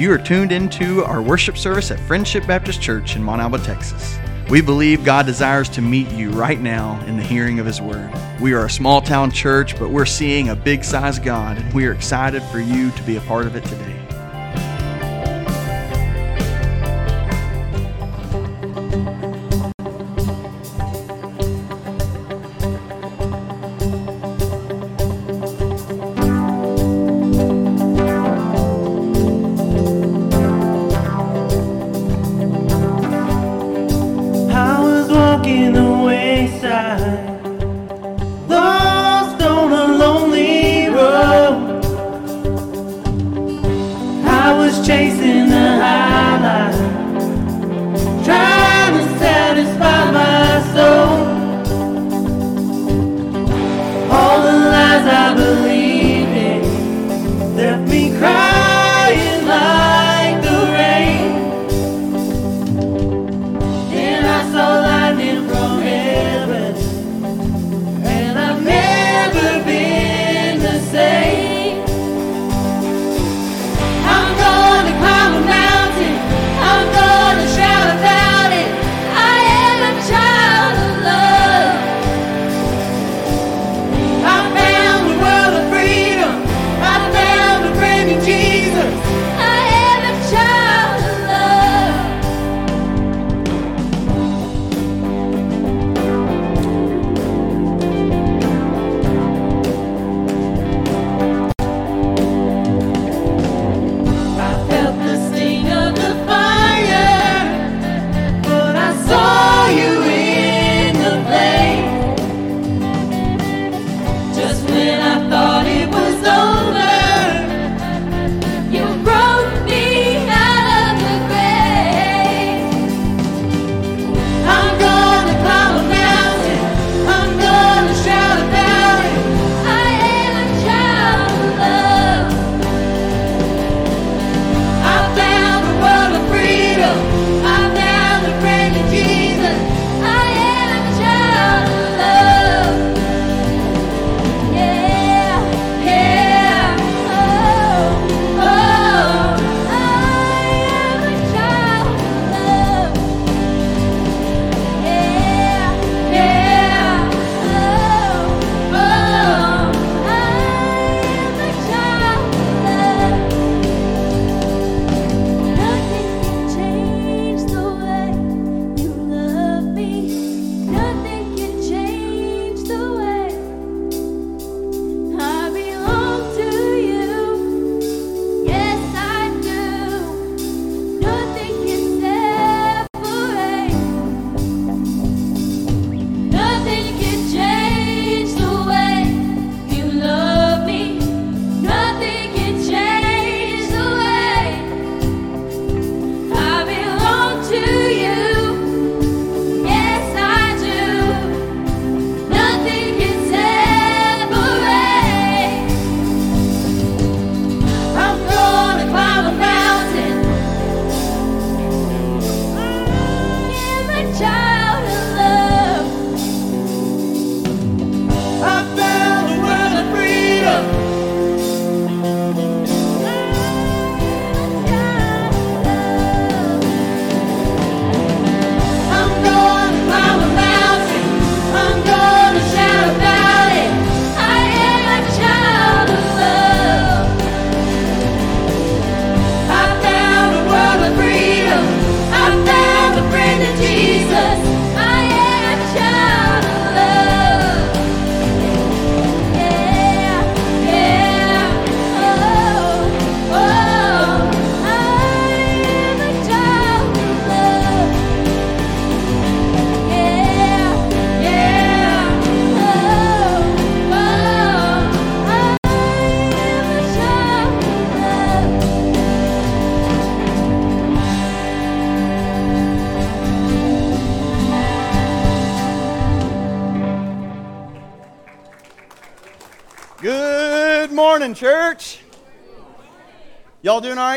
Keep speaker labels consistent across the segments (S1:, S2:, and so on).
S1: You are tuned into our worship service at Friendship Baptist Church in Montalba, Texas. We believe God desires to meet you right now in the hearing of His Word. We are a small town church, but we're seeing a big size God, and we are excited for you to be a part of it today.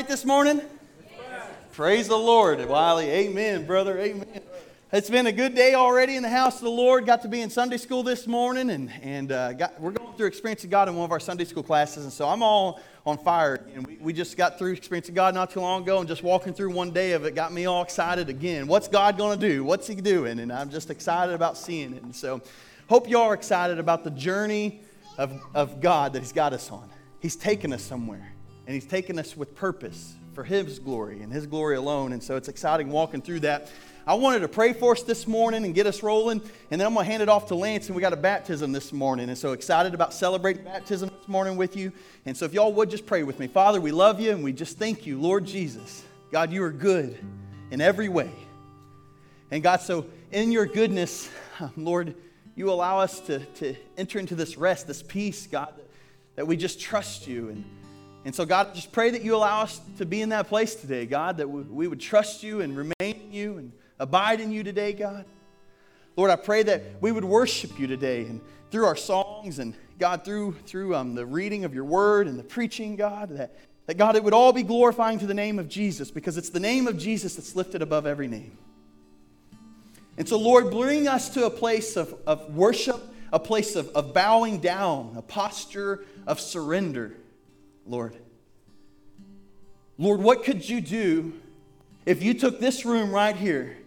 S1: right this morning? Yes. Praise the Lord, Wiley. Amen, brother. Amen.
S2: It's been a good day already in the house of the Lord. Got to be in Sunday school this morning, and, and uh, got, we're going through Experience of God in one of our Sunday school classes, and so I'm all on fire. And we, we just got through Experience of God not too long ago, and just walking through one day of it got me all excited again. What's God going to do? What's He doing? And I'm just excited about seeing it. And so, hope y'all are excited about the journey of, of God that He's got us on. He's taken us somewhere and He's taken us with purpose for His glory and His glory alone. And so, it's exciting walking through that. I wanted to pray for us this morning and get us rolling, and then I'm going to hand it off to Lance, and we got a baptism this morning. And so excited about celebrating baptism this morning with you. And so if y'all would just pray with me. Father, we love you, and we just thank you, Lord Jesus. God, you are good in every way. And God, so in your goodness, Lord, you allow us to, to enter into this rest, this peace, God, that we just trust you. And, and so, God, just pray that you allow us to be in that place today, God, that we, would trust you and remain in you and abide in you today, God. Lord, I pray that we would worship you today and through our songs and God, through, through um, the reading of your word and the preaching, God, that, that God, it would all be glorifying to the name of Jesus because it's the name of Jesus that's lifted above every name. And so, Lord, bring us to a place of, of worship, a place of, of bowing down, a posture of surrender, Lord. Lord, what could you do if you took this room right here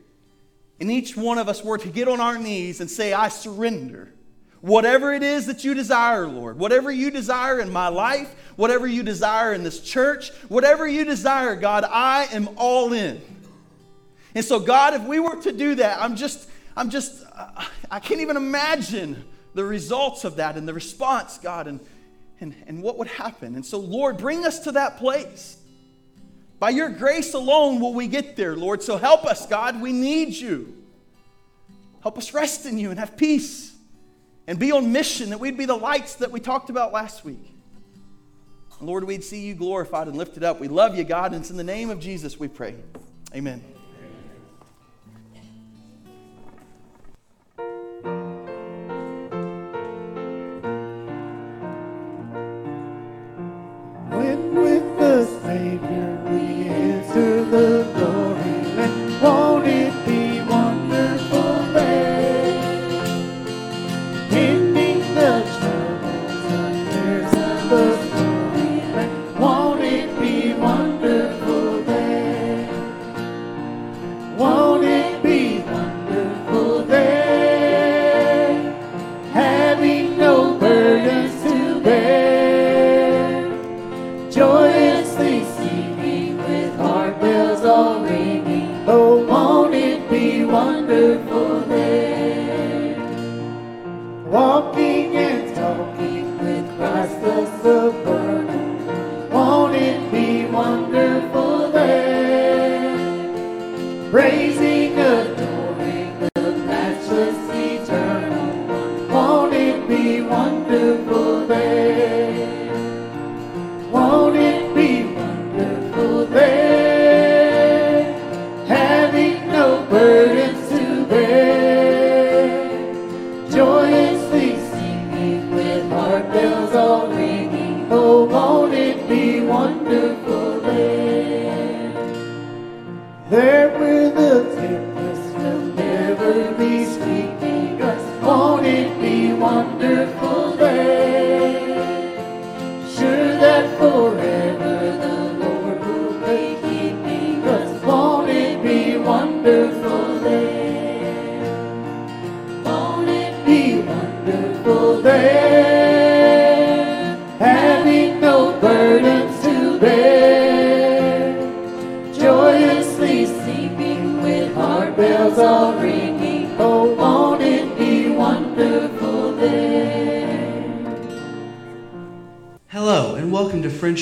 S2: and each one of us were to get on our knees and say, I surrender. Whatever it is that you desire, Lord, whatever you desire in my life, whatever you desire in this church, whatever you desire, God, I am all in. And so, God, if we were to do that, I'm just, I'm just, I can't even imagine the results of that and the response, God, and, and, and what would happen. And so, Lord, bring us to that place. By your grace alone will we get there, Lord. So help us, God. We need you. Help us rest in you and have peace and be on mission, that we'd be the lights that we talked about last week. Lord, we'd see you glorified and lifted up. We love you, God, and it's in the name of Jesus we pray. Amen.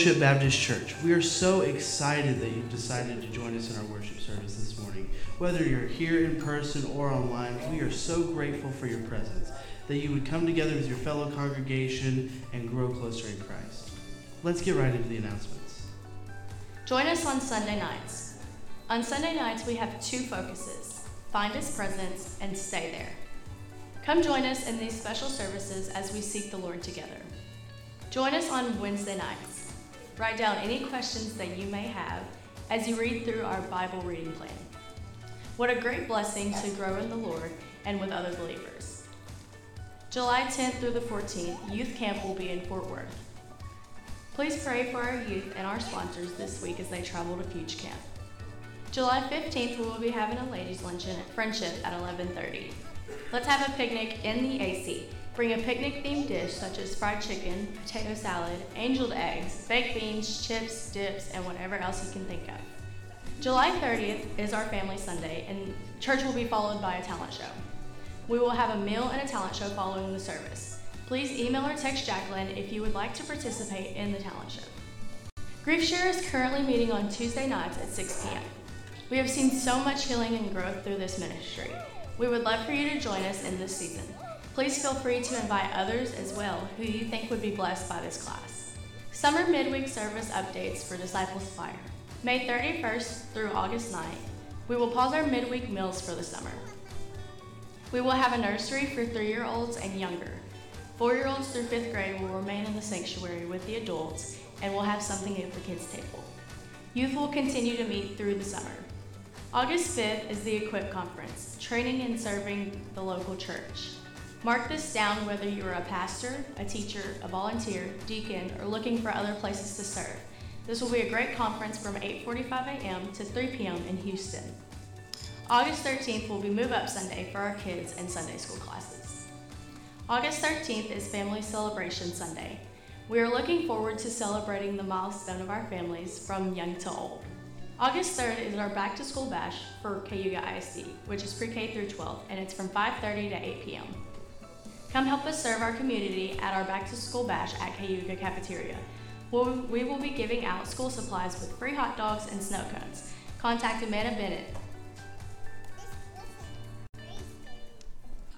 S3: Welcome Baptist Church. We are so excited that you've decided to join us in our worship service this morning. Whether you're here in person or online, we are so grateful for your presence, that you would come together with your fellow congregation and grow closer in Christ. Let's get right into the announcements.
S4: Join us on Sunday nights. On Sunday nights, we have two focuses find His presence and stay there. Come join us in these special services as we seek the Lord together. Join us on Wednesday nights. Write down any questions that you may have as you read through our Bible reading plan. What a great blessing to grow in the Lord and with other believers. July 10th through the 14th, Youth Camp will be in Fort Worth. Please pray for our youth and our sponsors this week as they travel to Fuge Camp. July 15th, we will be having a ladies' luncheon at Friendship at 11:30. Let's have a picnic in the AC. Bring a picnic-themed dish such as fried chicken, potato salad, angeled eggs, baked beans, chips, dips, and whatever else you can think of. July 30th is our family Sunday, and church will be followed by a talent show. We will have a meal and a talent show following the service. Please email or text Jacqueline if you would like to participate in the talent show. Grief Share is currently meeting on Tuesday nights at 6 p.m. We have seen so much healing and growth through this ministry. We would love for you to join us in this season. Please feel free to invite others as well who you think would be blessed by this class. Summer midweek service updates for Disciples Fire. May 31st through August 9th, we will pause our midweek meals for the summer. We will have a nursery for three year olds and younger. Four year olds through fifth grade will remain in the sanctuary with the adults and will have something at the kids' table. Youth will continue to meet through the summer. August 5th is the Equip Conference, training and serving the local church. Mark this down whether you are a pastor, a teacher, a volunteer, deacon, or looking for other places to serve. This will be a great conference from 8:45 a.m. to 3 p.m. in Houston. August 13th will be Move Up Sunday for our kids and Sunday school classes. August 13th is Family Celebration Sunday. We are looking forward to celebrating the milestone of our families from young to old. August 3rd is our back to school bash for Cayuga ISD, which is pre-K through 12, and it's from 5:30 to 8 p.m. Come help us serve our community at our back to school bash at Cayuga Cafeteria. We'll, we will be giving out school supplies with free hot dogs and snow cones. Contact Amanda Bennett.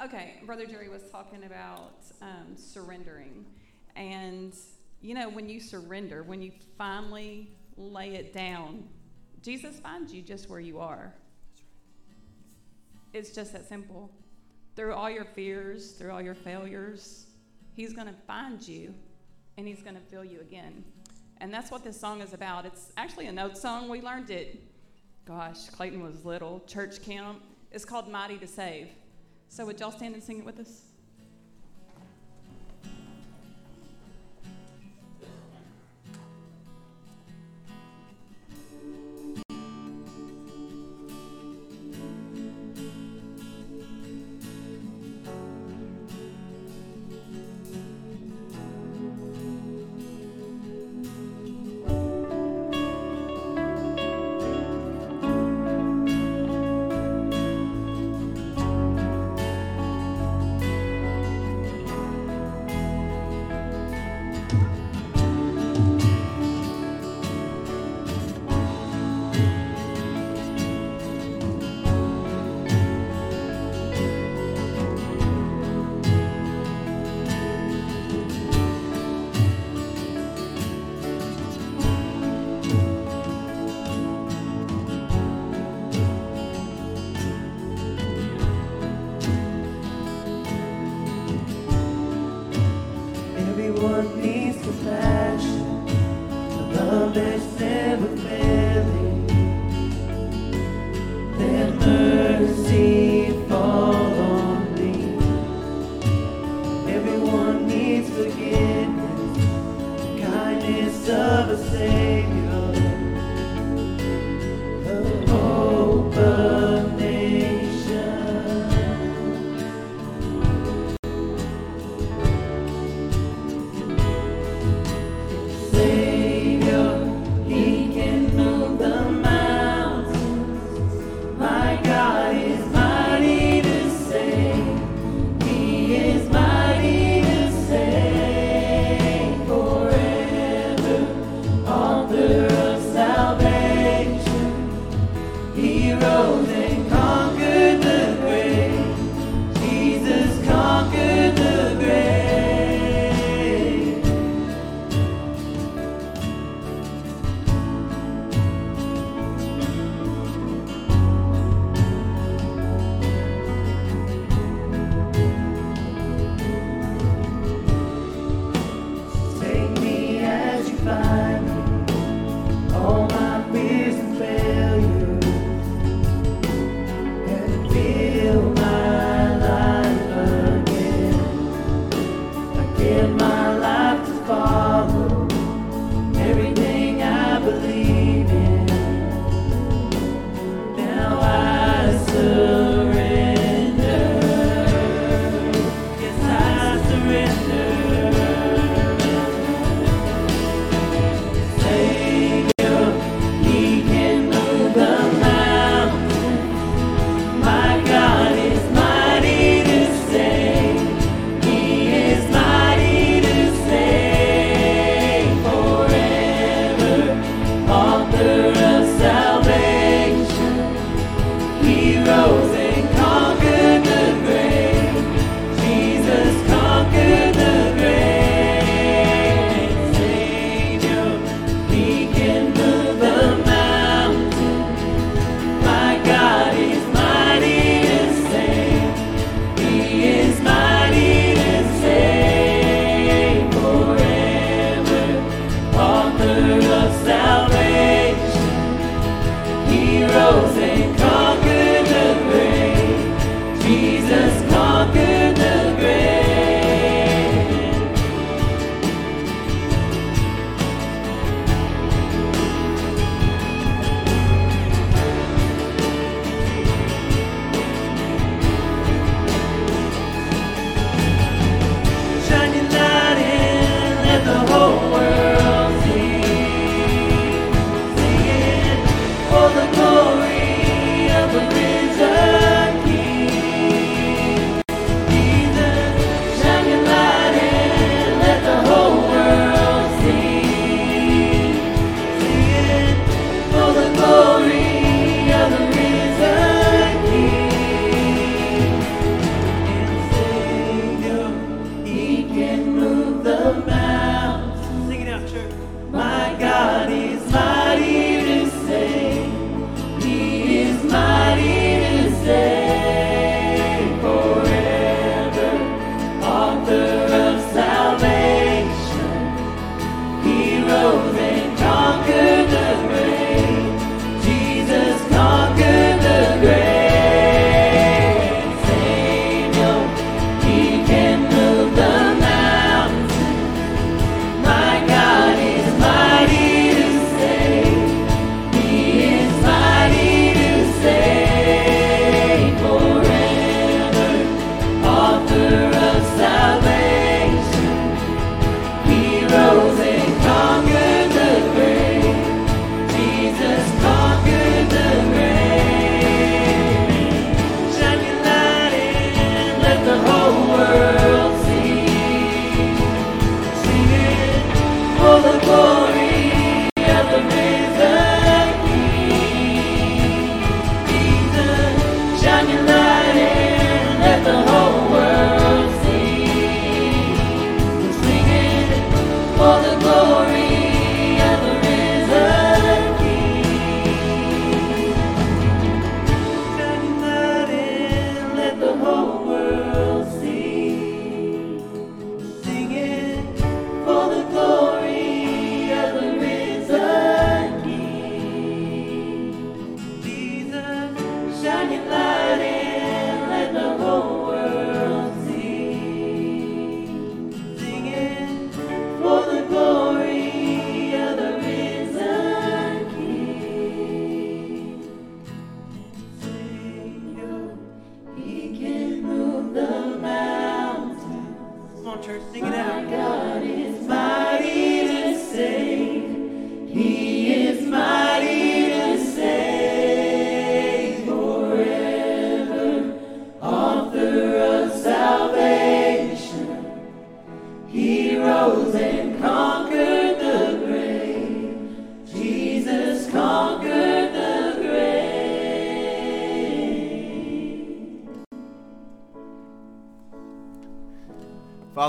S5: Okay, Brother Jerry was talking about um, surrendering. And, you know, when you surrender, when you finally lay it down, Jesus finds you just where you are. It's just that simple. Through all your fears, through all your failures, He's going to find you and He's going to fill you again. And that's what this song is about. It's actually a note song. We learned it, gosh, Clayton was little, church camp. It's called Mighty to Save. So would y'all stand and sing it with us?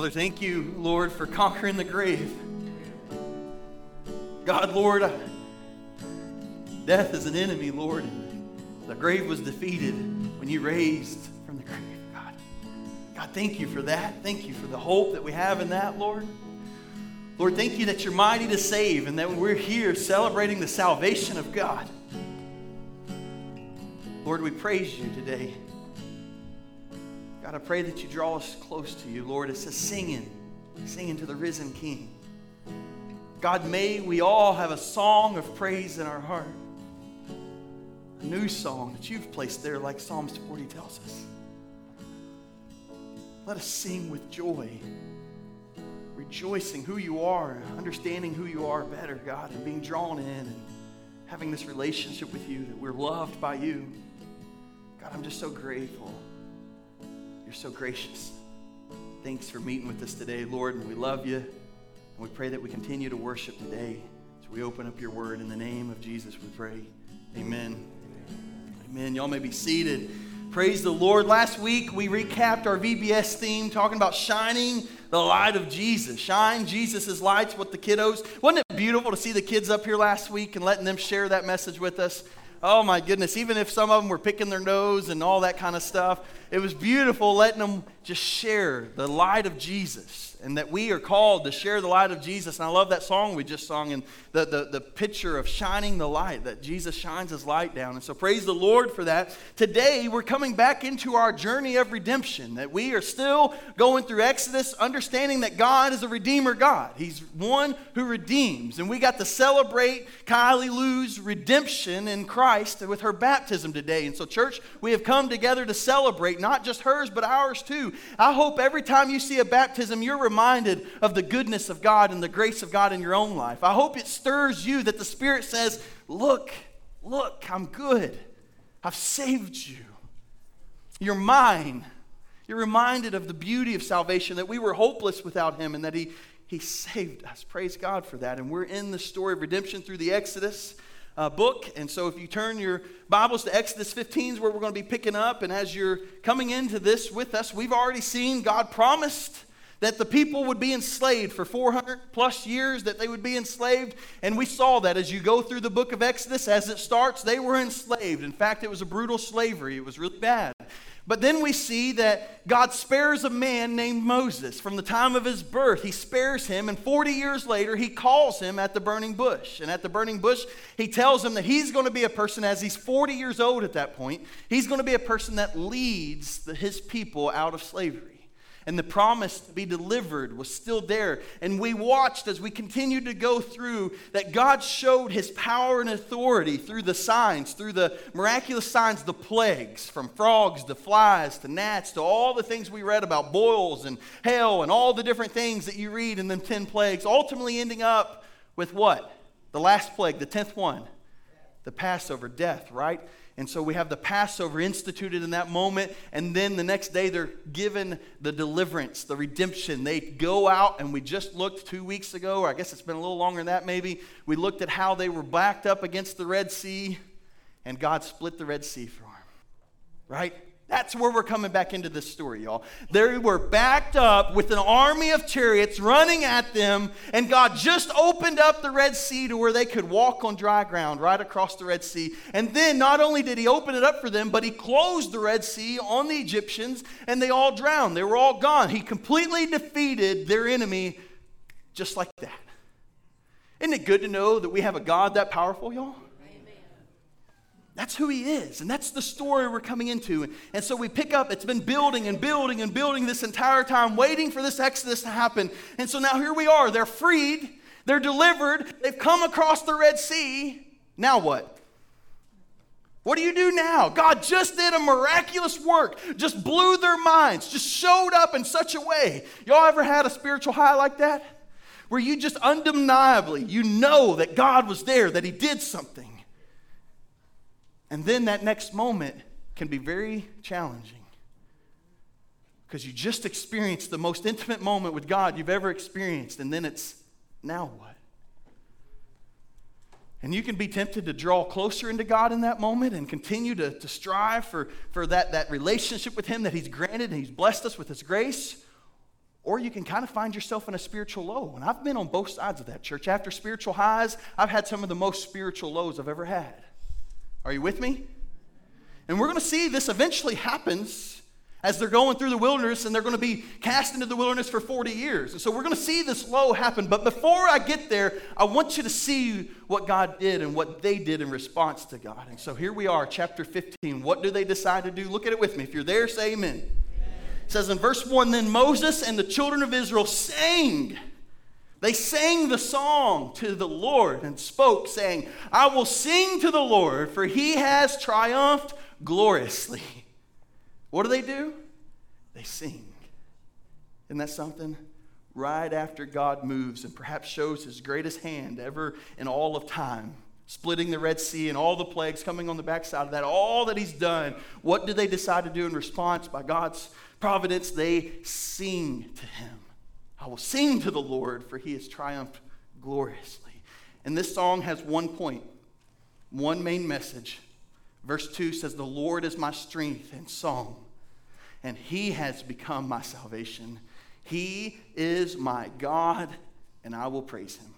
S2: Father, thank you, Lord, for conquering the grave. God, Lord, death is an enemy, Lord. The grave was defeated when you raised from the grave, God. God, thank you for that. Thank you for the hope that we have in that, Lord. Lord, thank you that you're mighty to save and that we're here celebrating the salvation of God. Lord, we praise you today. God, I pray that you draw us close to you, Lord. It's a singing, singing to the risen King. God, may we all have a song of praise in our heart. A new song that you've placed there, like Psalms 40 tells us. Let us sing with joy, rejoicing who you are, understanding who you are better, God, and being drawn in and having this relationship with you, that we're loved by you. God, I'm just so grateful. You're so gracious. Thanks for meeting with us today, Lord, and we love you. And we pray that we continue to worship today as we open up your word. In the name of Jesus, we pray. Amen. Amen. Y'all may be seated. Praise the Lord. Last week we recapped our VBS theme talking about shining the light of Jesus. Shine Jesus' lights with the kiddos. Wasn't it beautiful to see the kids up here last week and letting them share that message with us? Oh my goodness, even if some of them were picking their nose and all that kind of stuff, it was beautiful letting them just share the light of Jesus and that we are called to share the light of Jesus. And I love that song we just sung and the, the, the picture of shining the light, that Jesus shines his light down. And so praise the Lord for that. Today, we're coming back into our journey of redemption, that we are still going through Exodus, understanding that God is a redeemer God. He's one who redeems. And we got to celebrate Kylie Lou's redemption in Christ with her baptism today. And so, church, we have come together to celebrate not just hers, but ours too. I hope every time you see a baptism, you're reminded of the goodness of God and the grace of God in your own life. I hope it stirs you that the Spirit says, Look, look, I'm good. I've saved you. You're mine. You're reminded of the beauty of salvation, that we were hopeless without Him and that He, he saved us. Praise God for that. And we're in the story of redemption through the Exodus. Uh, book. And so, if you turn your Bibles to Exodus 15, is where we're going to be picking up. And as you're coming into this with us, we've already seen God promised that the people would be enslaved for 400 plus years, that they would be enslaved. And we saw that as you go through the book of Exodus, as it starts, they were enslaved. In fact, it was a brutal slavery, it was really bad. But then we see that God spares a man named Moses. From the time of his birth, he spares him, and 40 years later, he calls him at the burning bush. And at the burning bush, he tells him that he's going to be a person, as he's 40 years old at that point, he's going to be a person that leads the, his people out of slavery and the promise to be delivered was still there. And we watched as we continued to go through that God showed his power and authority through the signs, through the miraculous signs, the plagues, from frogs to flies to gnats to all the things we read about boils and hail and all the different things that you read in them 10 plagues, ultimately ending up with what? The last plague, the 10th one, the Passover, death, right? And so we have the Passover instituted in that moment. And then the next day, they're given the deliverance, the redemption. They go out, and we just looked two weeks ago, or I guess it's been a little longer than that maybe. We looked at how they were backed up against the Red Sea, and God split the Red Sea for them. Right? That's where we're coming back into this story, y'all. They were backed up with an army of chariots running at them, and God just opened up the Red Sea to where they could walk on dry ground right across the Red Sea. And then not only did He open it up for them, but He closed the Red Sea on the Egyptians, and they all drowned. They were all gone. He completely defeated their enemy just like that. Isn't it good to know that we have a God that powerful, y'all? That's who he is. And that's the story we're coming into. And so we pick up, it's been building and building and building this entire time, waiting for this Exodus to happen. And so now here we are. They're freed, they're delivered, they've come across the Red Sea. Now what? What do you do now? God just did a miraculous work, just blew their minds, just showed up in such a way. Y'all ever had a spiritual high like that? Where you just undeniably, you know that God was there, that He did something. And then that next moment can be very challenging because you just experienced the most intimate moment with God you've ever experienced, and then it's now what? And you can be tempted to draw closer into God in that moment and continue to, to strive for, for that, that relationship with Him that He's granted and He's blessed us with His grace. Or you can kind of find yourself in a spiritual low. And I've been on both sides of that, church. After spiritual highs, I've had some of the most spiritual lows I've ever had. Are you with me? And we're going to see this eventually happens as they're going through the wilderness and they're going to be cast into the wilderness for 40 years. And so we're going to see this low happen. But before I get there, I want you to see what God did and what they did in response to God. And so here we are, chapter 15. What do they decide to do? Look at it with me. If you're there, say amen. amen. It says in verse 1 Then Moses and the children of Israel sang they sang the song to the Lord and spoke, saying, I will sing to the Lord, for he has triumphed gloriously. What do they do? They sing. Isn't that something? Right after God moves and perhaps shows his greatest hand ever in all of time, splitting the Red Sea and all the plagues coming on the backside of that, all that he's done, what do they decide to do in response by God's providence? They sing to him. I will sing to the Lord, for he has triumphed gloriously. And this song has one point, one main message. Verse 2 says, The Lord is my strength and song, and he has become my salvation. He is my God, and I will praise him.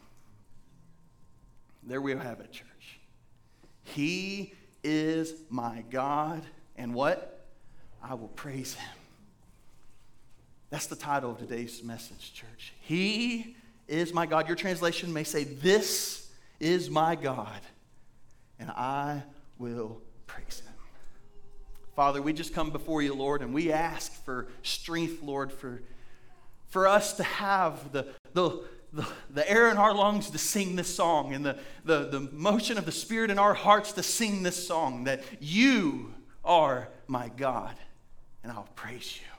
S2: There we have it, church. He is my God, and what? I will praise him. That's the title of today's message, church. He is my God. Your translation may say, This is my God, and I will praise him. Father, we just come before you, Lord, and we ask for strength, Lord, for, for us to have the, the, the, the air in our lungs to sing this song and the, the, the motion of the Spirit in our hearts to sing this song that you are my God, and I'll praise you.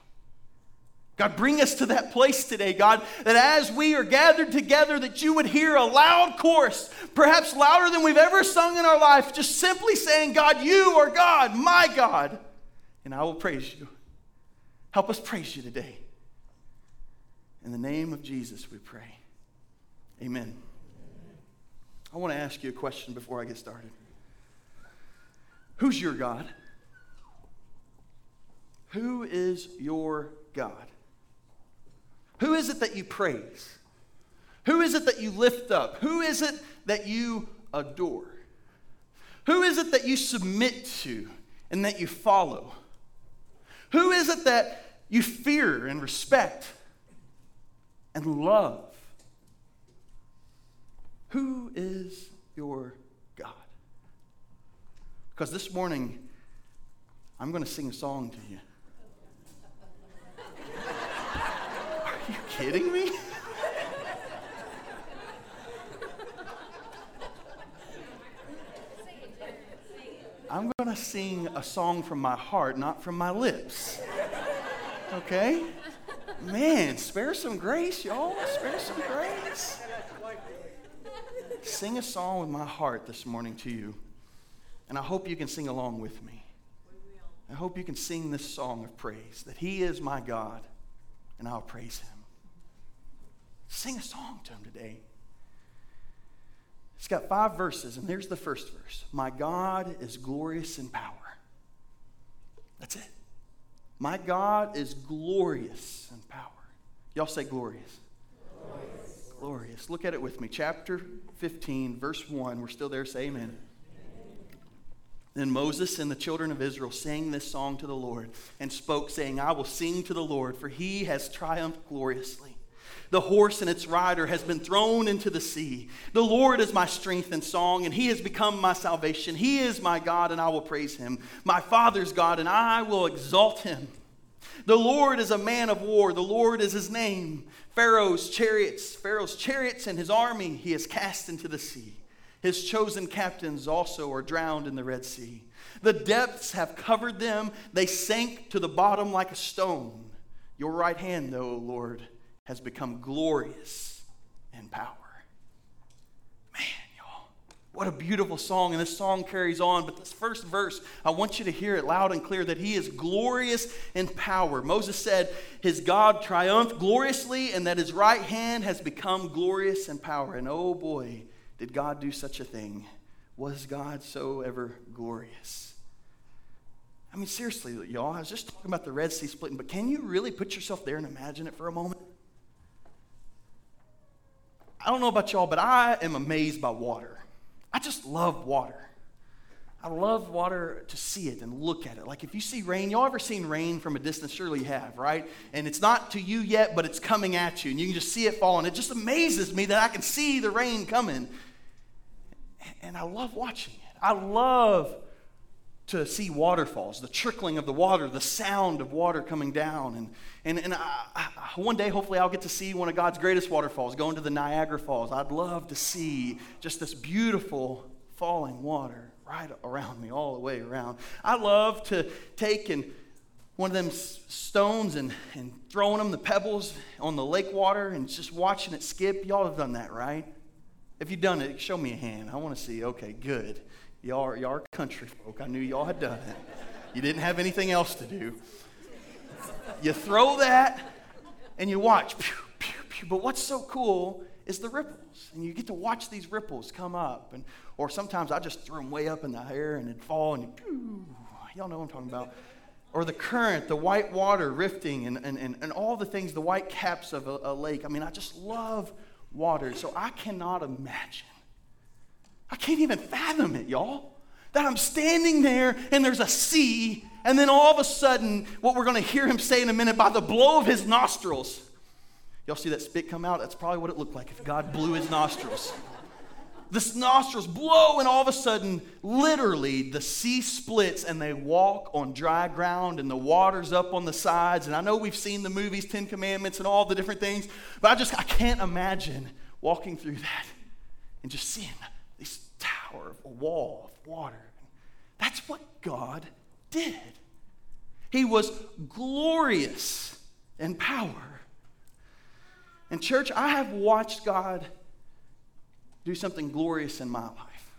S2: God, bring us to that place today, God, that as we are gathered together, that you would hear a loud chorus, perhaps louder than we've ever sung in our life, just simply saying, God, you are God, my God, and I will praise you. Help us praise you today. In the name of Jesus, we pray. Amen. I want to ask you a question before I get started. Who's your God? Who is your God? Who is it that you praise? Who is it that you lift up? Who is it that you adore? Who is it that you submit to and that you follow? Who is it that you fear and respect and love? Who is your God? Because this morning, I'm going to sing a song to you. Are you kidding me? I'm going to sing a song from my heart, not from my lips. Okay? Man, spare some grace, y'all. Spare some grace. Sing a song with my heart this morning to you. And I hope you can sing along with me. I hope you can sing this song of praise that He is my God and I'll praise Him. Sing a song to Him today. It's got five verses, and here's the first verse My God is glorious in power. That's it. My God is glorious in power. Y'all say glorious. Glorious. glorious. Look at it with me. Chapter 15, verse 1. We're still there. Say amen. Then Moses and the children of Israel sang this song to the Lord and spoke, saying, I will sing to the Lord, for he has triumphed gloriously. The horse and its rider has been thrown into the sea. The Lord is my strength and song, and he has become my salvation. He is my God, and I will praise him. My father's God, and I will exalt him. The Lord is a man of war. The Lord is his name. Pharaoh's chariots, Pharaoh's chariots and his army he has cast into the sea. His chosen captains also are drowned in the Red Sea. The depths have covered them. They sank to the bottom like a stone. Your right hand, though, O Lord, has become glorious in power. Man, y'all, what a beautiful song. And this song carries on. But this first verse, I want you to hear it loud and clear that he is glorious in power. Moses said his God triumphed gloriously and that his right hand has become glorious in power. And oh boy, did God do such a thing? Was God so ever glorious? I mean, seriously, y'all, I was just talking about the Red Sea splitting, but can you really put yourself there and imagine it for a moment? I don't know about y'all, but I am amazed by water. I just love water. I love water to see it and look at it. Like if you see rain, y'all ever seen rain from a distance? Surely you have, right? And it's not to you yet, but it's coming at you, and you can just see it falling. It just amazes me that I can see the rain coming. And I love watching it. I love to see waterfalls, the trickling of the water, the sound of water coming down. And, and, and I, I, one day, hopefully, I'll get to see one of God's greatest waterfalls, going to the Niagara Falls. I'd love to see just this beautiful falling water right around me, all the way around. I love to take and one of them stones and, and throwing them, the pebbles on the lake water and just watching it skip. Y'all have done that, right? If you've done it, show me a hand. I want to see. Okay, good. Y'all are, y'all are country folk. I knew y'all had done it. You didn't have anything else to do. You throw that and you watch. Pew, pew, pew. But what's so cool is the ripples. And you get to watch these ripples come up. And, or sometimes I just throw them way up in the air and it'd fall and pew. Y'all know what I'm talking about. Or the current, the white water rifting, and, and, and, and all the things, the white caps of a, a lake. I mean, I just love water. So I cannot imagine I can't even fathom it, y'all. That I'm standing there and there's a sea, and then all of a sudden, what we're to hear him say in a minute, by the blow of his nostrils. Y'all see that spit come out? That's probably what it looked like if God blew his nostrils. This nostrils blow, and all of a sudden, literally, the sea splits and they walk on dry ground, and the water's up on the sides. And I know we've seen the movies, Ten Commandments, and all the different things, but I just I can't imagine walking through that and just seeing tower, a wall of water. That's what God did. He was glorious in power. And, church, I have watched God do something glorious in my life.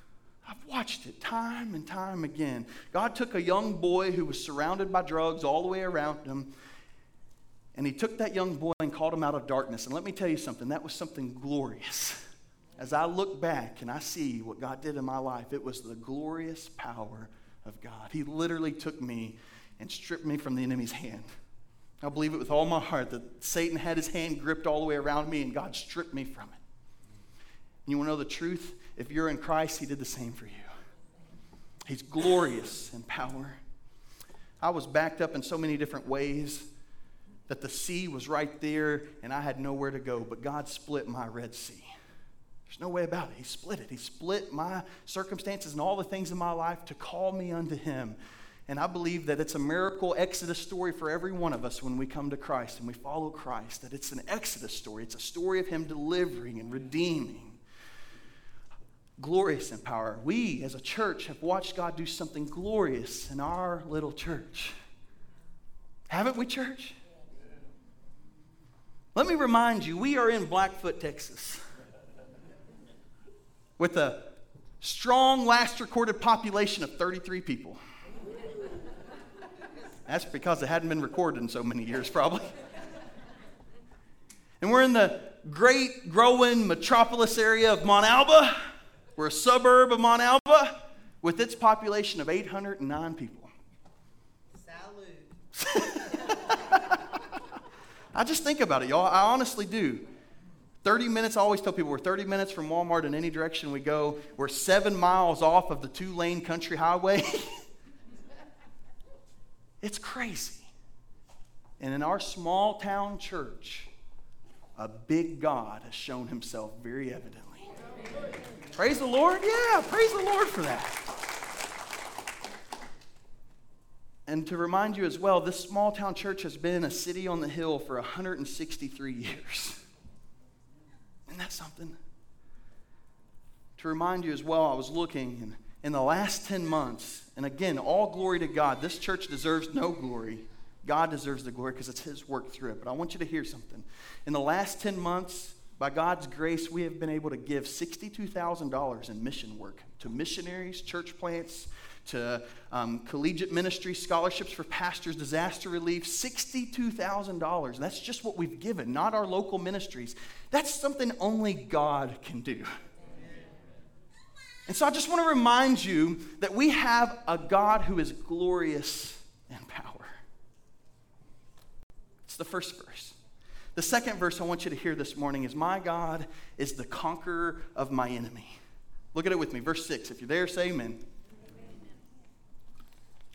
S2: I've watched it time and time again. God took a young boy who was surrounded by drugs all the way around him, and He took that young boy and called him out of darkness. And let me tell you something that was something glorious as I look back and I see what God did in my life, it was the glorious power of God. He literally took me and stripped me from the enemy's hand. I believe it with all my heart that Satan had his hand gripped all the way around me and God stripped me from it. And you want to know the truth? If you're in Christ, he did the same for you. He's glorious in power. I was backed up in so many different ways that the sea was right there and I had nowhere to go, but God split my Red Sea. There's no way about it. He split it. He split my circumstances and all the things in my life to call me unto Him. And I believe that it's a miracle Exodus story for every one of us when we come to Christ and we follow Christ. That it's an Exodus story. It's a story of Him delivering and redeeming. Glorious in power. We as a church have watched God do something glorious in our little church. Haven't we, church? Let me remind you, we are in Blackfoot, Texas, with a strong last recorded population of 33 people. That's because it hadn't been recorded in so many years, probably. And we're in the great growing metropolis area of Montalba. We're a suburb of Montalba with its population of 809 people. Salute. I just think about it, y'all. I honestly do. 30 minutes, I always tell people we're 30 minutes from Walmart in any direction we go. We're seven miles off of the two lane country highway. it's crazy. And in our small town church, a big God has shown himself very evidently. Praise the Lord. Yeah, praise the Lord for that. And to remind you as well, this small town church has been a city on the hill for 163 years. Isn't that something? To remind you as well, I was looking, and in the last 10 months, and again, all glory to God. This church deserves no glory. God deserves the glory because it's His work through it. But I want you to hear something. In the last 10 months, by God's grace, we have been able to give $62,000 in mission work to missionaries, church plants, to um, collegiate ministry, scholarships for pastors, disaster relief, $62,000. That's just what we've given, not our local ministries. That's something only God can do. And so I just want to remind you that we have a God who is glorious in power. It's the first verse. The second verse I want you to hear this morning is My God is the conqueror of my enemy. Look at it with me. Verse 6. If you're there, say amen.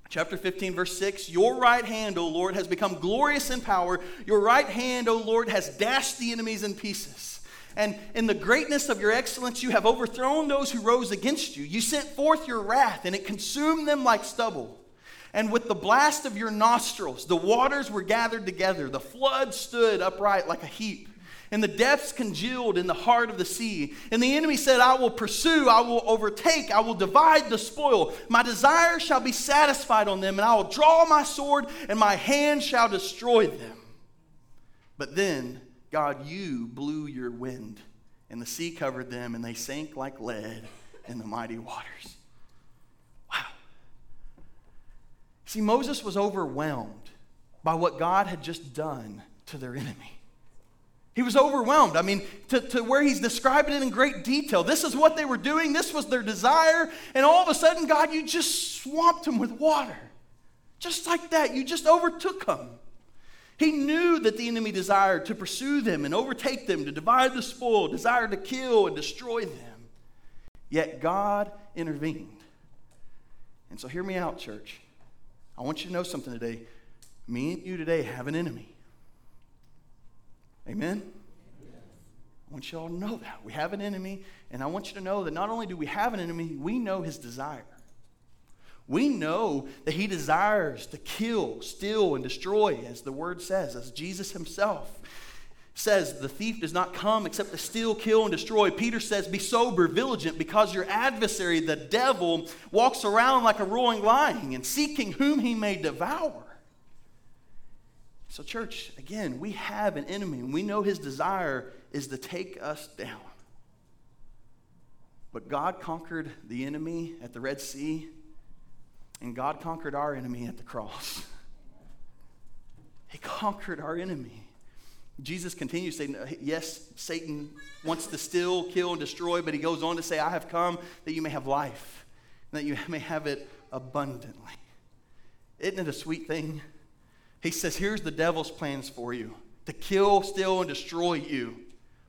S2: Chapter 15, verse 6 Your right hand, O Lord, has become glorious in power. Your right hand, O Lord, has dashed the enemies in pieces. And in the greatness of your excellence, you have overthrown those who rose against you. You sent forth your wrath, and it consumed them like stubble. And with the blast of your nostrils, the waters were gathered together. The flood stood upright like a heap. And the depths congealed in the heart of the sea. And the enemy said, I will pursue, I will overtake, I will divide the spoil. My desire shall be satisfied on them, and I will draw my sword, and my hand shall destroy them. But then, God, you blew your wind, and the sea covered them, and they sank like lead in the mighty waters. Wow. See, Moses was overwhelmed by what God had just done to their enemy. He was overwhelmed. I mean, to, to where he's describing it in great detail. This is what they were doing, this was their desire, and all of a sudden, God, you just swamped them with water. Just like that, you just overtook them. He knew that the enemy desired to pursue them and overtake them, to divide the spoil, desired to kill and destroy them. Yet God intervened. And so, hear me out, church. I want you to know something today. Me and you today have an enemy. Amen? I want you all to know that. We have an enemy, and I want you to know that not only do we have an enemy, we know his desire. We know that he desires to kill, steal, and destroy, as the word says, as Jesus himself says, the thief does not come except to steal, kill, and destroy. Peter says, Be sober, vigilant, because your adversary, the devil, walks around like a roaring lion and seeking whom he may devour. So, church, again, we have an enemy, and we know his desire is to take us down. But God conquered the enemy at the Red Sea, and God conquered our enemy at the cross. He conquered our enemy. Jesus continues saying, Yes, Satan wants to steal, kill, and destroy, but he goes on to say, I have come that you may have life, and that you may have it abundantly. Isn't it a sweet thing? He says, Here's the devil's plans for you to kill, steal, and destroy you.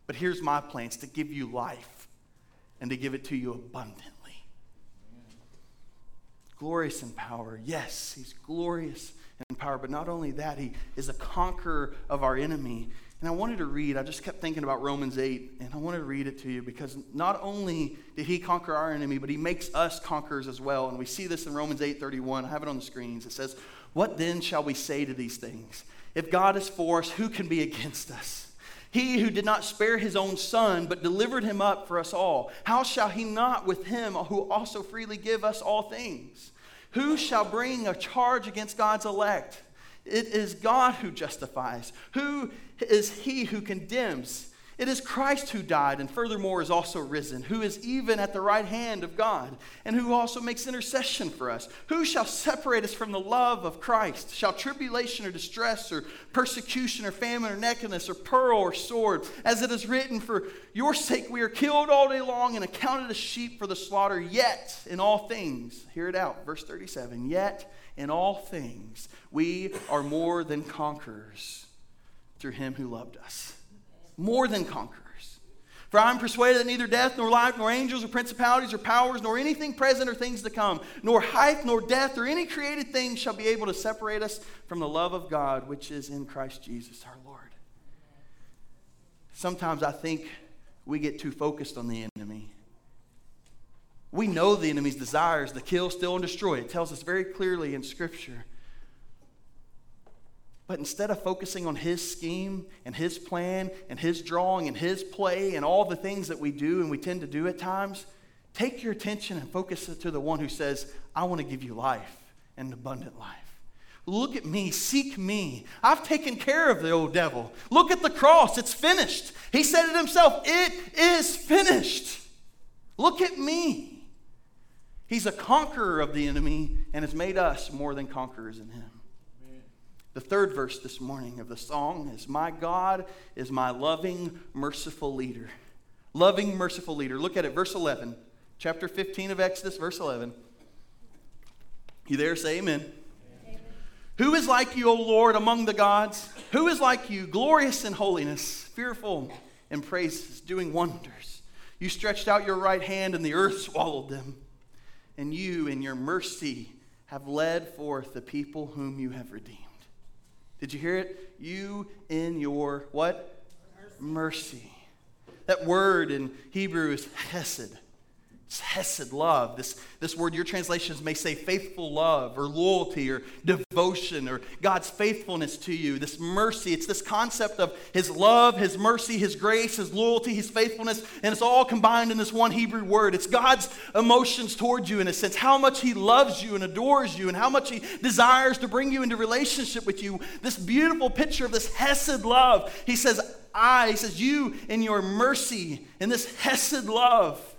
S2: But here's my plans to give you life and to give it to you abundantly. Glorious in power. Yes, he's glorious in power. But not only that, he is a conqueror of our enemy. And I wanted to read, I just kept thinking about Romans 8, and I wanted to read it to you because not only did he conquer our enemy, but he makes us conquerors as well. And we see this in Romans 8 31. I have it on the screens. It says, What then shall we say to these things? If God is for us, who can be against us? He who did not spare his own son, but delivered him up for us all, how shall he not with him who also freely give us all things? Who shall bring a charge against God's elect? It is God who justifies. Who is he who condemns? It is Christ who died and furthermore is also risen, who is even at the right hand of God, and who also makes intercession for us. Who shall separate us from the love of Christ? Shall tribulation or distress or persecution or famine or nakedness or pearl or sword? As it is written, For your sake we are killed all day long and accounted as sheep for the slaughter. Yet in all things, hear it out, verse 37 Yet in all things we are more than conquerors through him who loved us more than conquerors. For I am persuaded that neither death, nor life, nor angels, or principalities, or powers, nor anything present or things to come, nor height, nor depth, or any created thing shall be able to separate us from the love of God which is in Christ Jesus our Lord. Sometimes I think we get too focused on the enemy. We know the enemy's desires to kill, steal, and destroy. It tells us very clearly in Scripture. But instead of focusing on his scheme and his plan and his drawing and his play and all the things that we do and we tend to do at times, take your attention and focus it to the one who says, I want to give you life and abundant life. Look at me, seek me. I've taken care of the old devil. Look at the cross, it's finished. He said it himself, it is finished. Look at me. He's a conqueror of the enemy and has made us more than conquerors in him. The third verse this morning of the song is My God is my loving, merciful leader. Loving, merciful leader. Look at it, verse 11, chapter 15 of Exodus, verse 11. You there? Say amen. amen. Who is like you, O Lord, among the gods? Who is like you, glorious in holiness, fearful in praises, doing wonders? You stretched out your right hand, and the earth swallowed them. And you, in your mercy, have led forth the people whom you have redeemed. Did you hear it? You in your what? Mercy. Mercy. That word in Hebrew is hesed. Hesed love. This, this word, your translations may say faithful love or loyalty or devotion or God's faithfulness to you. This mercy, it's this concept of His love, His mercy, His grace, His loyalty, His faithfulness, and it's all combined in this one Hebrew word. It's God's emotions towards you in a sense, how much He loves you and adores you and how much He desires to bring you into relationship with you. This beautiful picture of this hesed love. He says, I, He says, you in your mercy, in this hesed love.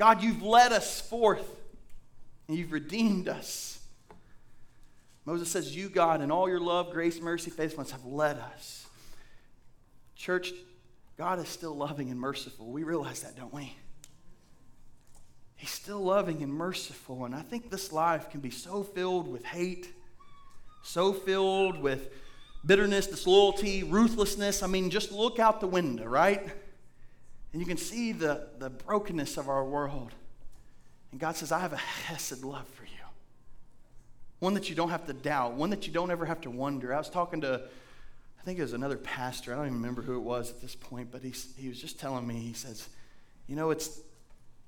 S2: God, you've led us forth and you've redeemed us. Moses says, You, God, in all your love, grace, mercy, faithfulness, have led us. Church, God is still loving and merciful. We realize that, don't we? He's still loving and merciful. And I think this life can be so filled with hate, so filled with bitterness, disloyalty, ruthlessness. I mean, just look out the window, right? And you can see the, the brokenness of our world. And God says, I have a hesed love for you. One that you don't have to doubt, one that you don't ever have to wonder. I was talking to, I think it was another pastor. I don't even remember who it was at this point, but he, he was just telling me, he says, You know, it's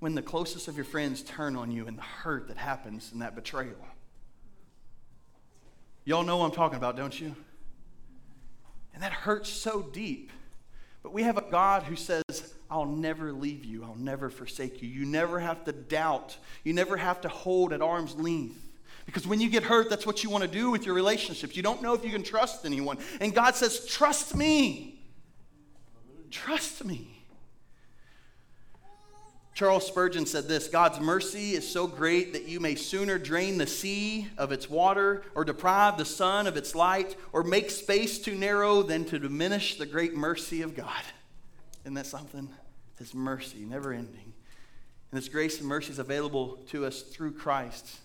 S2: when the closest of your friends turn on you and the hurt that happens in that betrayal. Y'all know what I'm talking about, don't you? And that hurts so deep. But we have a God who says, I'll never leave you. I'll never forsake you. You never have to doubt. You never have to hold at arm's length. Because when you get hurt, that's what you want to do with your relationships. You don't know if you can trust anyone. And God says, Trust me. Trust me. Charles Spurgeon said this God's mercy is so great that you may sooner drain the sea of its water, or deprive the sun of its light, or make space too narrow than to diminish the great mercy of God. Isn't that something? His mercy, never ending. And this grace and mercy is available to us through Christ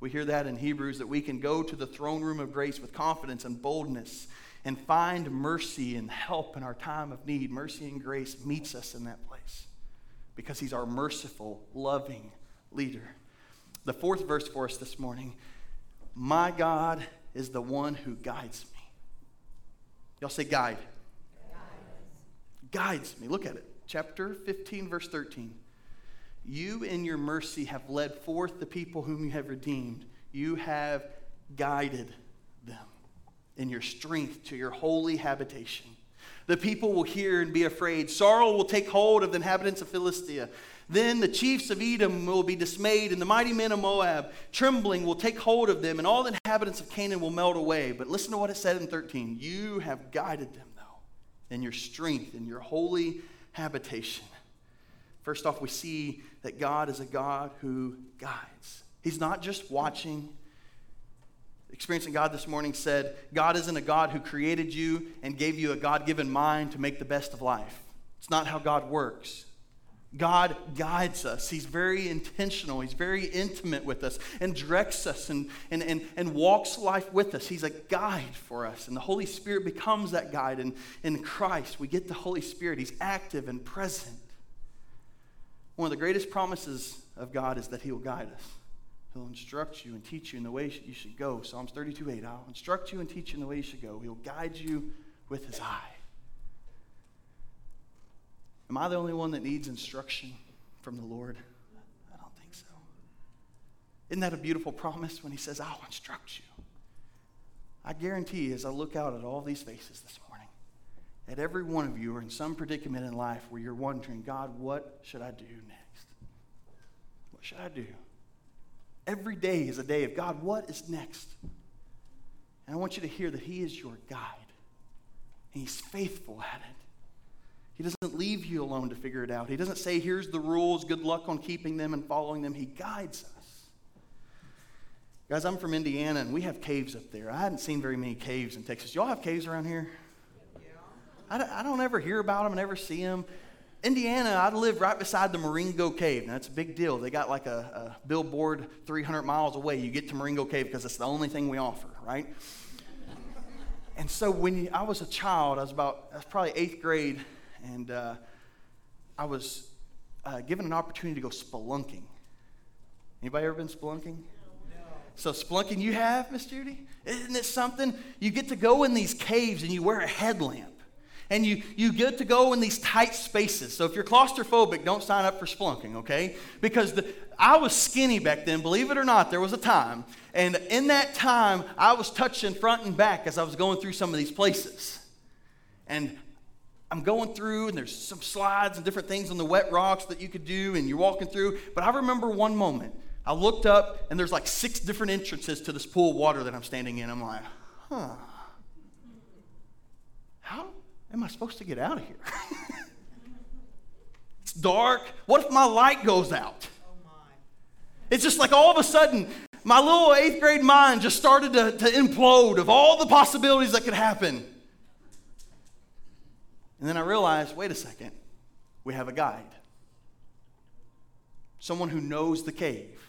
S2: We hear that in Hebrews that we can go to the throne room of grace with confidence and boldness and find mercy and help in our time of need. Mercy and grace meets us in that place because he's our merciful, loving leader. The fourth verse for us this morning My God is the one who guides me. Y'all say guide. Guides me. Look at it. Chapter 15, verse 13. You in your mercy have led forth the people whom you have redeemed. You have guided them in your strength to your holy habitation. The people will hear and be afraid. Sorrow will take hold of the inhabitants of Philistia. Then the chiefs of Edom will be dismayed, and the mighty men of Moab, trembling, will take hold of them, and all the inhabitants of Canaan will melt away. But listen to what it said in 13. You have guided them, though, in your strength, in your holy habitation. First off, we see that God is a God who guides. He's not just watching. Experiencing God this morning said, God isn't a God who created you and gave you a God given mind to make the best of life. It's not how God works. God guides us. He's very intentional. He's very intimate with us and directs us and, and, and, and walks life with us. He's a guide for us. And the Holy Spirit becomes that guide. And in Christ, we get the Holy Spirit. He's active and present. One of the greatest promises of God is that He will guide us. He'll instruct you and teach you in the way you should go. Psalms 32 8. I'll instruct you and teach you in the way you should go. He'll guide you with His eye. Am I the only one that needs instruction from the Lord? I don't think so. Isn't that a beautiful promise when He says, I'll instruct you? I guarantee as I look out at all these faces this morning, that every one of you are in some predicament in life where you're wondering, God, what should I do next? What should I do? Every day is a day of God, what is next? And I want you to hear that He is your guide, and He's faithful at it. He doesn't leave you alone to figure it out. He doesn't say, here's the rules, good luck on keeping them and following them. He guides us. Guys, I'm from Indiana and we have caves up there. I hadn't seen very many caves in Texas. Y'all have caves around here? I don't, I don't ever hear about them and never see them. Indiana, I live right beside the Marengo Cave. Now, it's a big deal. They got like a, a billboard 300 miles away. You get to Marengo Cave because it's the only thing we offer, right? and so when I was a child, I was about, I was probably eighth grade, and uh, I was uh, given an opportunity to go spelunking. Anybody ever been spelunking? So spelunking you have, Miss Judy? Isn't it something? You get to go in these caves and you wear a headlamp. And you, you get to go in these tight spaces. So if you're claustrophobic, don't sign up for spelunking, okay? Because the, I was skinny back then, believe it or not, there was a time. And in that time, I was touching front and back as I was going through some of these places. And I'm going through, and there's some slides and different things on the wet rocks that you could do, and you're walking through. But I remember one moment. I looked up, and there's like six different entrances to this pool of water that I'm standing in. I'm like, huh. How am I supposed to get out of here? it's dark. What if my light goes out? It's just like all of a sudden, my little eighth grade mind just started to, to implode of all the possibilities that could happen. And then I realized wait a second, we have a guide. Someone who knows the cave,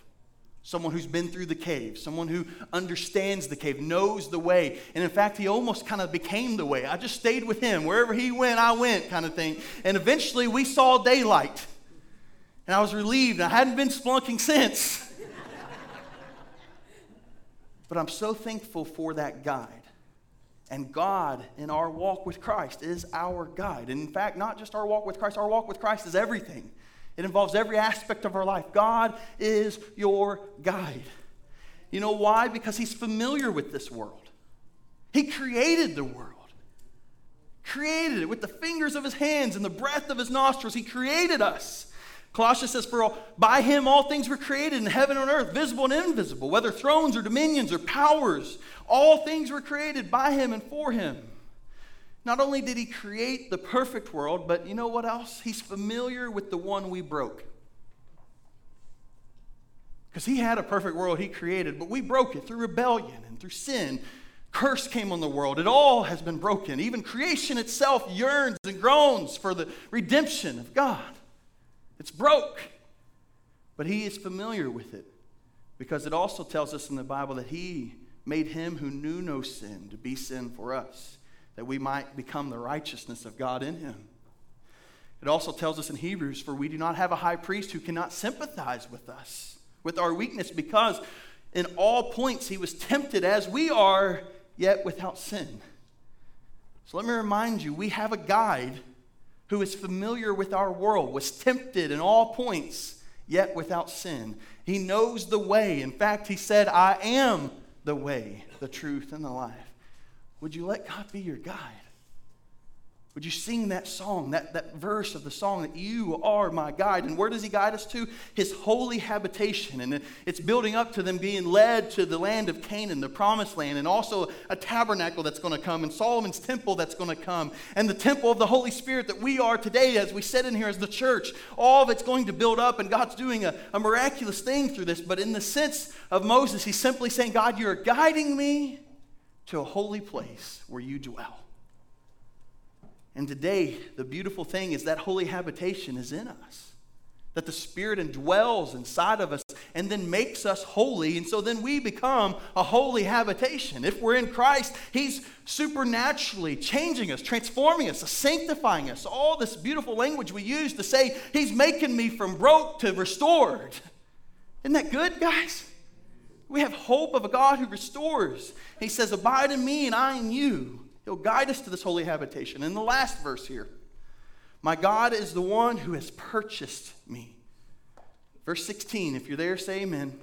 S2: someone who's been through the cave, someone who understands the cave, knows the way. And in fact, he almost kind of became the way. I just stayed with him. Wherever he went, I went, kind of thing. And eventually we saw daylight. And I was relieved. I hadn't been splunking since. but I'm so thankful for that guide. And God in our walk with Christ is our guide. And in fact, not just our walk with Christ, our walk with Christ is everything. It involves every aspect of our life. God is your guide. You know why? Because He's familiar with this world. He created the world, created it with the fingers of His hands and the breath of His nostrils. He created us. Colossians says, For all, by him all things were created in heaven and earth, visible and invisible, whether thrones or dominions or powers. All things were created by him and for him. Not only did he create the perfect world, but you know what else? He's familiar with the one we broke. Because he had a perfect world he created, but we broke it through rebellion and through sin. Curse came on the world. It all has been broken. Even creation itself yearns and groans for the redemption of God. It's broke, but he is familiar with it. Because it also tells us in the Bible that he made him who knew no sin to be sin for us, that we might become the righteousness of God in him. It also tells us in Hebrews, for we do not have a high priest who cannot sympathize with us, with our weakness, because in all points he was tempted as we are, yet without sin. So let me remind you, we have a guide who is familiar with our world, was tempted in all points, yet without sin. He knows the way. In fact, he said, I am the way, the truth, and the life. Would you let God be your guide? Would you sing that song, that, that verse of the song that you are my guide? And where does he guide us to? His holy habitation. And it's building up to them being led to the land of Canaan, the promised land, and also a tabernacle that's going to come, and Solomon's temple that's going to come, and the temple of the Holy Spirit that we are today as we sit in here as the church. All of it's going to build up, and God's doing a, a miraculous thing through this. But in the sense of Moses, he's simply saying, God, you're guiding me to a holy place where you dwell. And today, the beautiful thing is that holy habitation is in us. That the Spirit indwells inside of us and then makes us holy. And so then we become a holy habitation. If we're in Christ, He's supernaturally changing us, transforming us, sanctifying us. All this beautiful language we use to say, He's making me from broke to restored. Isn't that good, guys? We have hope of a God who restores. He says, Abide in me and I in you. He'll guide us to this holy habitation. In the last verse here, my God is the one who has purchased me. Verse 16, if you're there, say amen.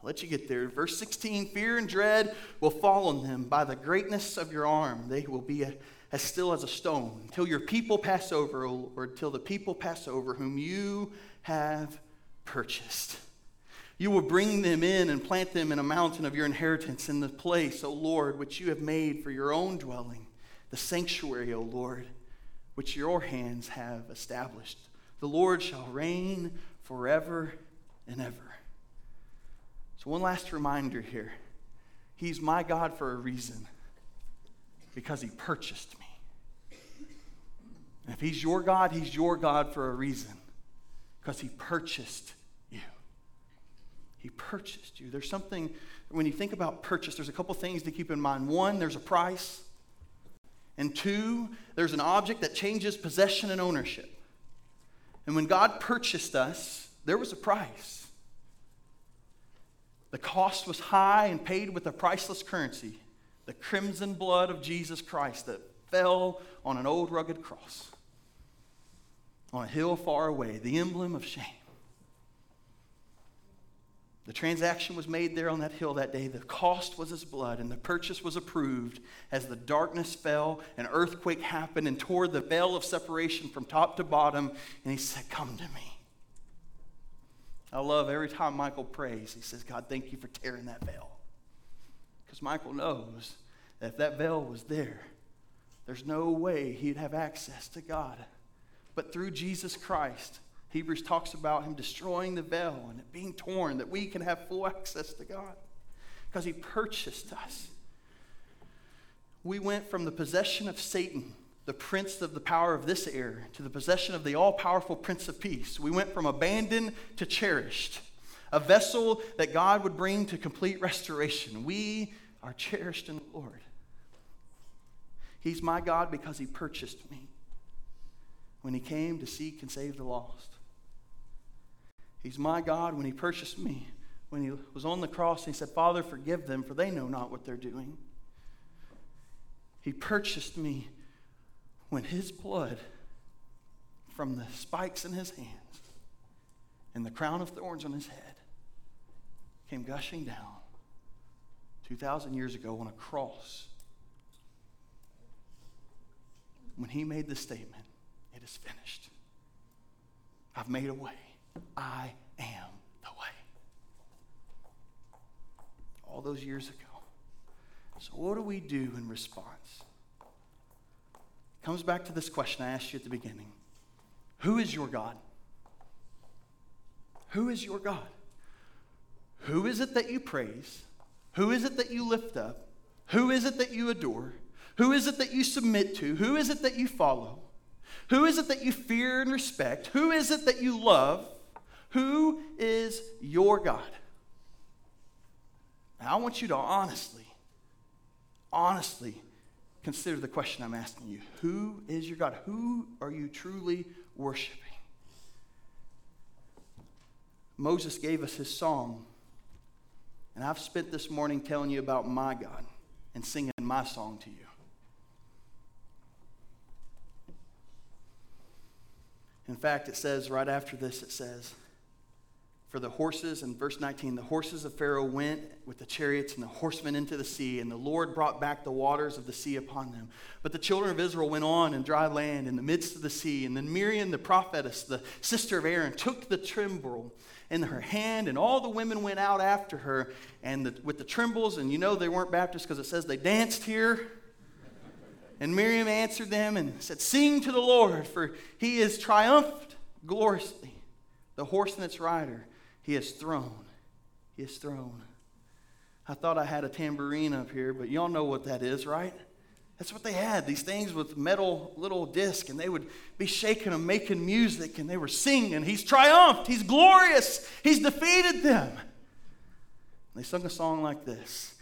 S2: I'll let you get there. Verse 16 Fear and dread will fall on them by the greatness of your arm. They will be a, as still as a stone until your people pass over, or until the people pass over whom you have purchased. You will bring them in and plant them in a mountain of your inheritance in the place, O Lord, which you have made for your own dwelling, the sanctuary, O Lord, which your hands have established. The Lord shall reign forever and ever. So, one last reminder here He's my God for a reason, because He purchased me. And if He's your God, He's your God for a reason, because He purchased he purchased you. There's something, when you think about purchase, there's a couple things to keep in mind. One, there's a price. And two, there's an object that changes possession and ownership. And when God purchased us, there was a price. The cost was high and paid with a priceless currency the crimson blood of Jesus Christ that fell on an old rugged cross on a hill far away, the emblem of shame. The transaction was made there on that hill that day. The cost was his blood, and the purchase was approved as the darkness fell, an earthquake happened, and tore the veil of separation from top to bottom. And he said, Come to me. I love every time Michael prays, he says, God, thank you for tearing that veil. Because Michael knows that if that veil was there, there's no way he'd have access to God. But through Jesus Christ, Hebrews talks about him destroying the veil and it being torn that we can have full access to God because he purchased us. We went from the possession of Satan, the prince of the power of this air, to the possession of the all powerful Prince of Peace. We went from abandoned to cherished, a vessel that God would bring to complete restoration. We are cherished in the Lord. He's my God because he purchased me when he came to seek and save the lost. He's my God when He purchased me. When He was on the cross, He said, Father, forgive them, for they know not what they're doing. He purchased me when His blood from the spikes in His hands and the crown of thorns on His head came gushing down 2,000 years ago on a cross. When He made the statement, It is finished. I've made a way. I am the way. All those years ago. So, what do we do in response? It comes back to this question I asked you at the beginning Who is your God? Who is your God? Who is it that you praise? Who is it that you lift up? Who is it that you adore? Who is it that you submit to? Who is it that you follow? Who is it that you fear and respect? Who is it that you love? Who is your God? I want you to honestly, honestly consider the question I'm asking you. Who is your God? Who are you truly worshiping? Moses gave us his song, and I've spent this morning telling you about my God and singing my song to you. In fact, it says right after this, it says, For the horses, in verse 19, the horses of Pharaoh went with the chariots and the horsemen into the sea, and the Lord brought back the waters of the sea upon them. But the children of Israel went on in dry land in the midst of the sea. And then Miriam, the prophetess, the sister of Aaron, took the timbrel in her hand, and all the women went out after her and the, with the timbrels. And you know they weren't Baptists because it says they danced here. And Miriam answered them and said, Sing to the Lord, for he has triumphed gloriously. The horse and its rider he has thrown. He has thrown. I thought I had a tambourine up here, but y'all know what that is, right? That's what they had, these things with metal little disc, and they would be shaking them, making music, and they were singing, He's triumphed, He's glorious, He's defeated them. And they sung a song like this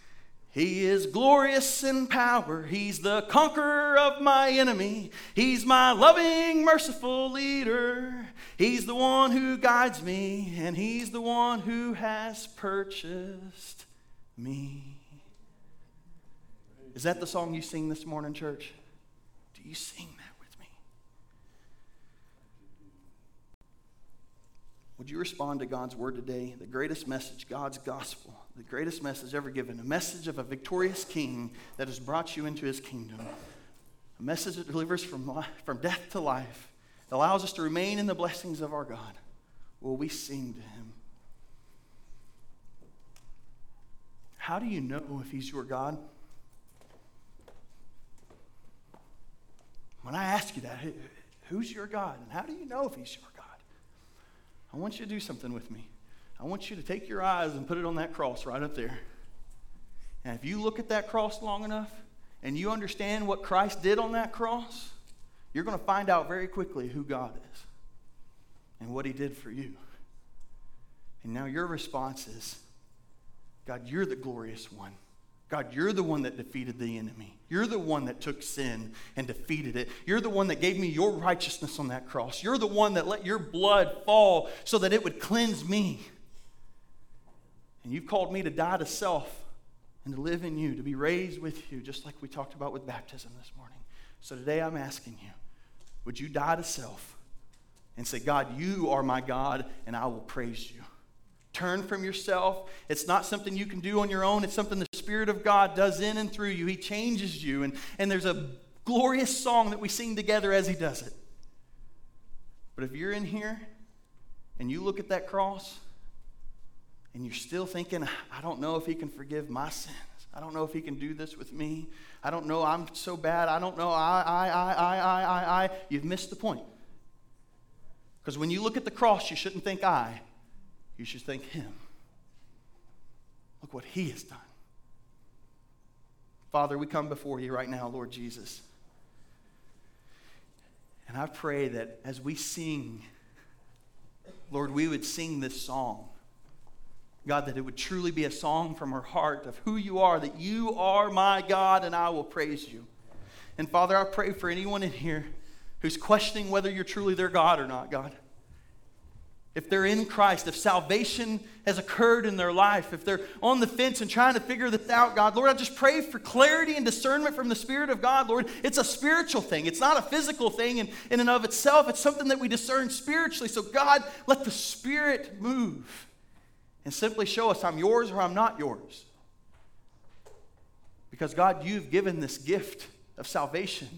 S2: he is glorious in power. He's the conqueror of my enemy. He's my loving, merciful leader. He's the one who guides me, and He's the one who has purchased me. Is that the song you sing this morning, church? Do you sing that with me? Would you respond to God's word today? The greatest message, God's gospel the greatest message ever given a message of a victorious king that has brought you into his kingdom, a message that delivers from, life, from death to life, that allows us to remain in the blessings of our God. Will we sing to him? How do you know if he's your God? When I ask you that, who's your God? And how do you know if he's your God? I want you to do something with me. I want you to take your eyes and put it on that cross right up there. And if you look at that cross long enough and you understand what Christ did on that cross, you're going to find out very quickly who God is and what He did for you. And now your response is God, you're the glorious one. God, you're the one that defeated the enemy. You're the one that took sin and defeated it. You're the one that gave me your righteousness on that cross. You're the one that let your blood fall so that it would cleanse me. And you've called me to die to self and to live in you, to be raised with you, just like we talked about with baptism this morning. So today I'm asking you, would you die to self and say, God, you are my God, and I will praise you? Turn from yourself. It's not something you can do on your own. It's something the Spirit of God does in and through you. He changes you. And, and there's a glorious song that we sing together as He does it. But if you're in here and you look at that cross and you're still thinking, I don't know if he can forgive my sins. I don't know if he can do this with me. I don't know. I'm so bad. I don't know. I, I, I, I, I, I, I. You've missed the point. Because when you look at the cross, you shouldn't think I. You should think him. Look what he has done. Father, we come before you right now, Lord Jesus. And I pray that as we sing, Lord, we would sing this song God, that it would truly be a song from her heart of who you are, that you are my God and I will praise you. And Father, I pray for anyone in here who's questioning whether you're truly their God or not, God. If they're in Christ, if salvation has occurred in their life, if they're on the fence and trying to figure this out, God, Lord, I just pray for clarity and discernment from the Spirit of God, Lord. It's a spiritual thing, it's not a physical thing in, in and of itself. It's something that we discern spiritually. So, God, let the Spirit move and simply show us I'm yours or I'm not yours. Because, God, you've given this gift of salvation.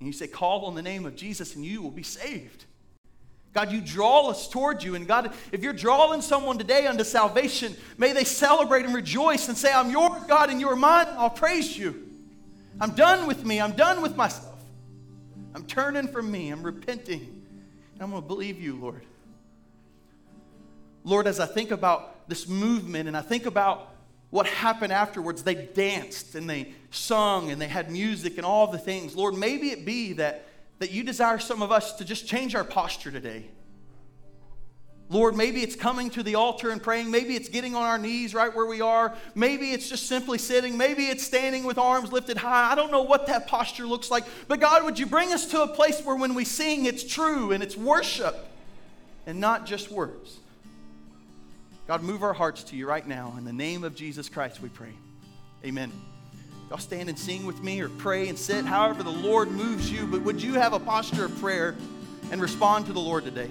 S2: And you say, call on the name of Jesus and you will be saved. God, you draw us toward you. And God, if you're drawing someone today unto salvation, may they celebrate and rejoice and say, I'm yours, God, and you're mine. I'll praise you. I'm done with me. I'm done with myself. I'm turning from me. I'm repenting. And I'm going to believe you, Lord. Lord, as I think about this movement and I think about what happened afterwards, they danced and they sung and they had music and all the things. Lord, maybe it be that, that you desire some of us to just change our posture today.
S5: Lord, maybe it's coming to the altar and praying. Maybe it's getting on our knees right where we are. Maybe it's just simply sitting. Maybe it's standing with arms lifted high. I don't know what that posture looks like. But God, would you bring us to a place where when we sing, it's true and it's worship and not just words? God, move our hearts to you right now. In the name of Jesus Christ, we pray. Amen. Y'all stand and sing with me or pray and sit, however the Lord moves you. But would you have a posture of prayer and respond to the Lord today?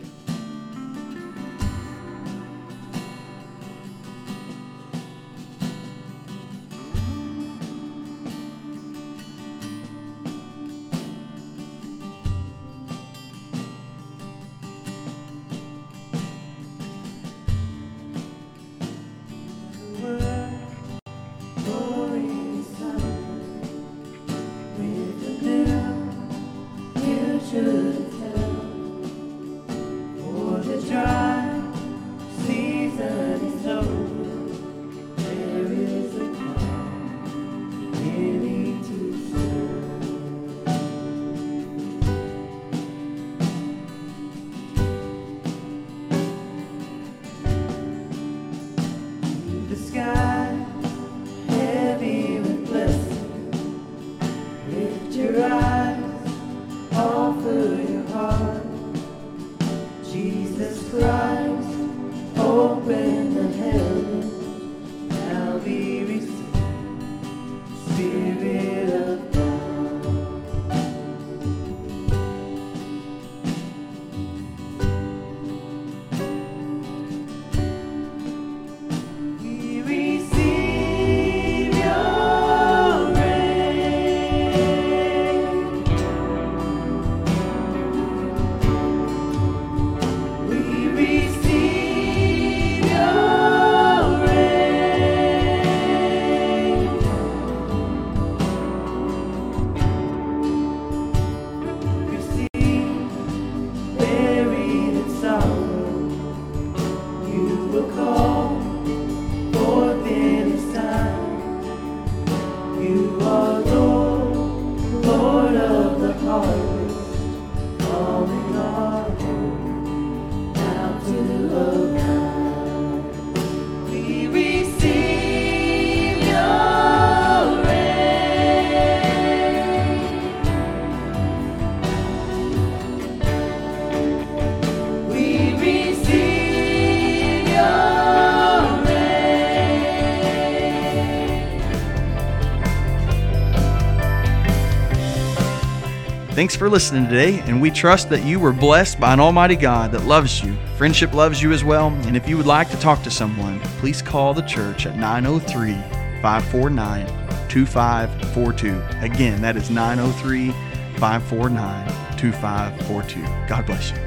S5: Thanks for listening today, and we trust that you were blessed by an Almighty God that loves you. Friendship loves you as well, and if you would like to talk to someone, please call the church at 903 549 2542. Again, that is 903 549 2542. God bless you.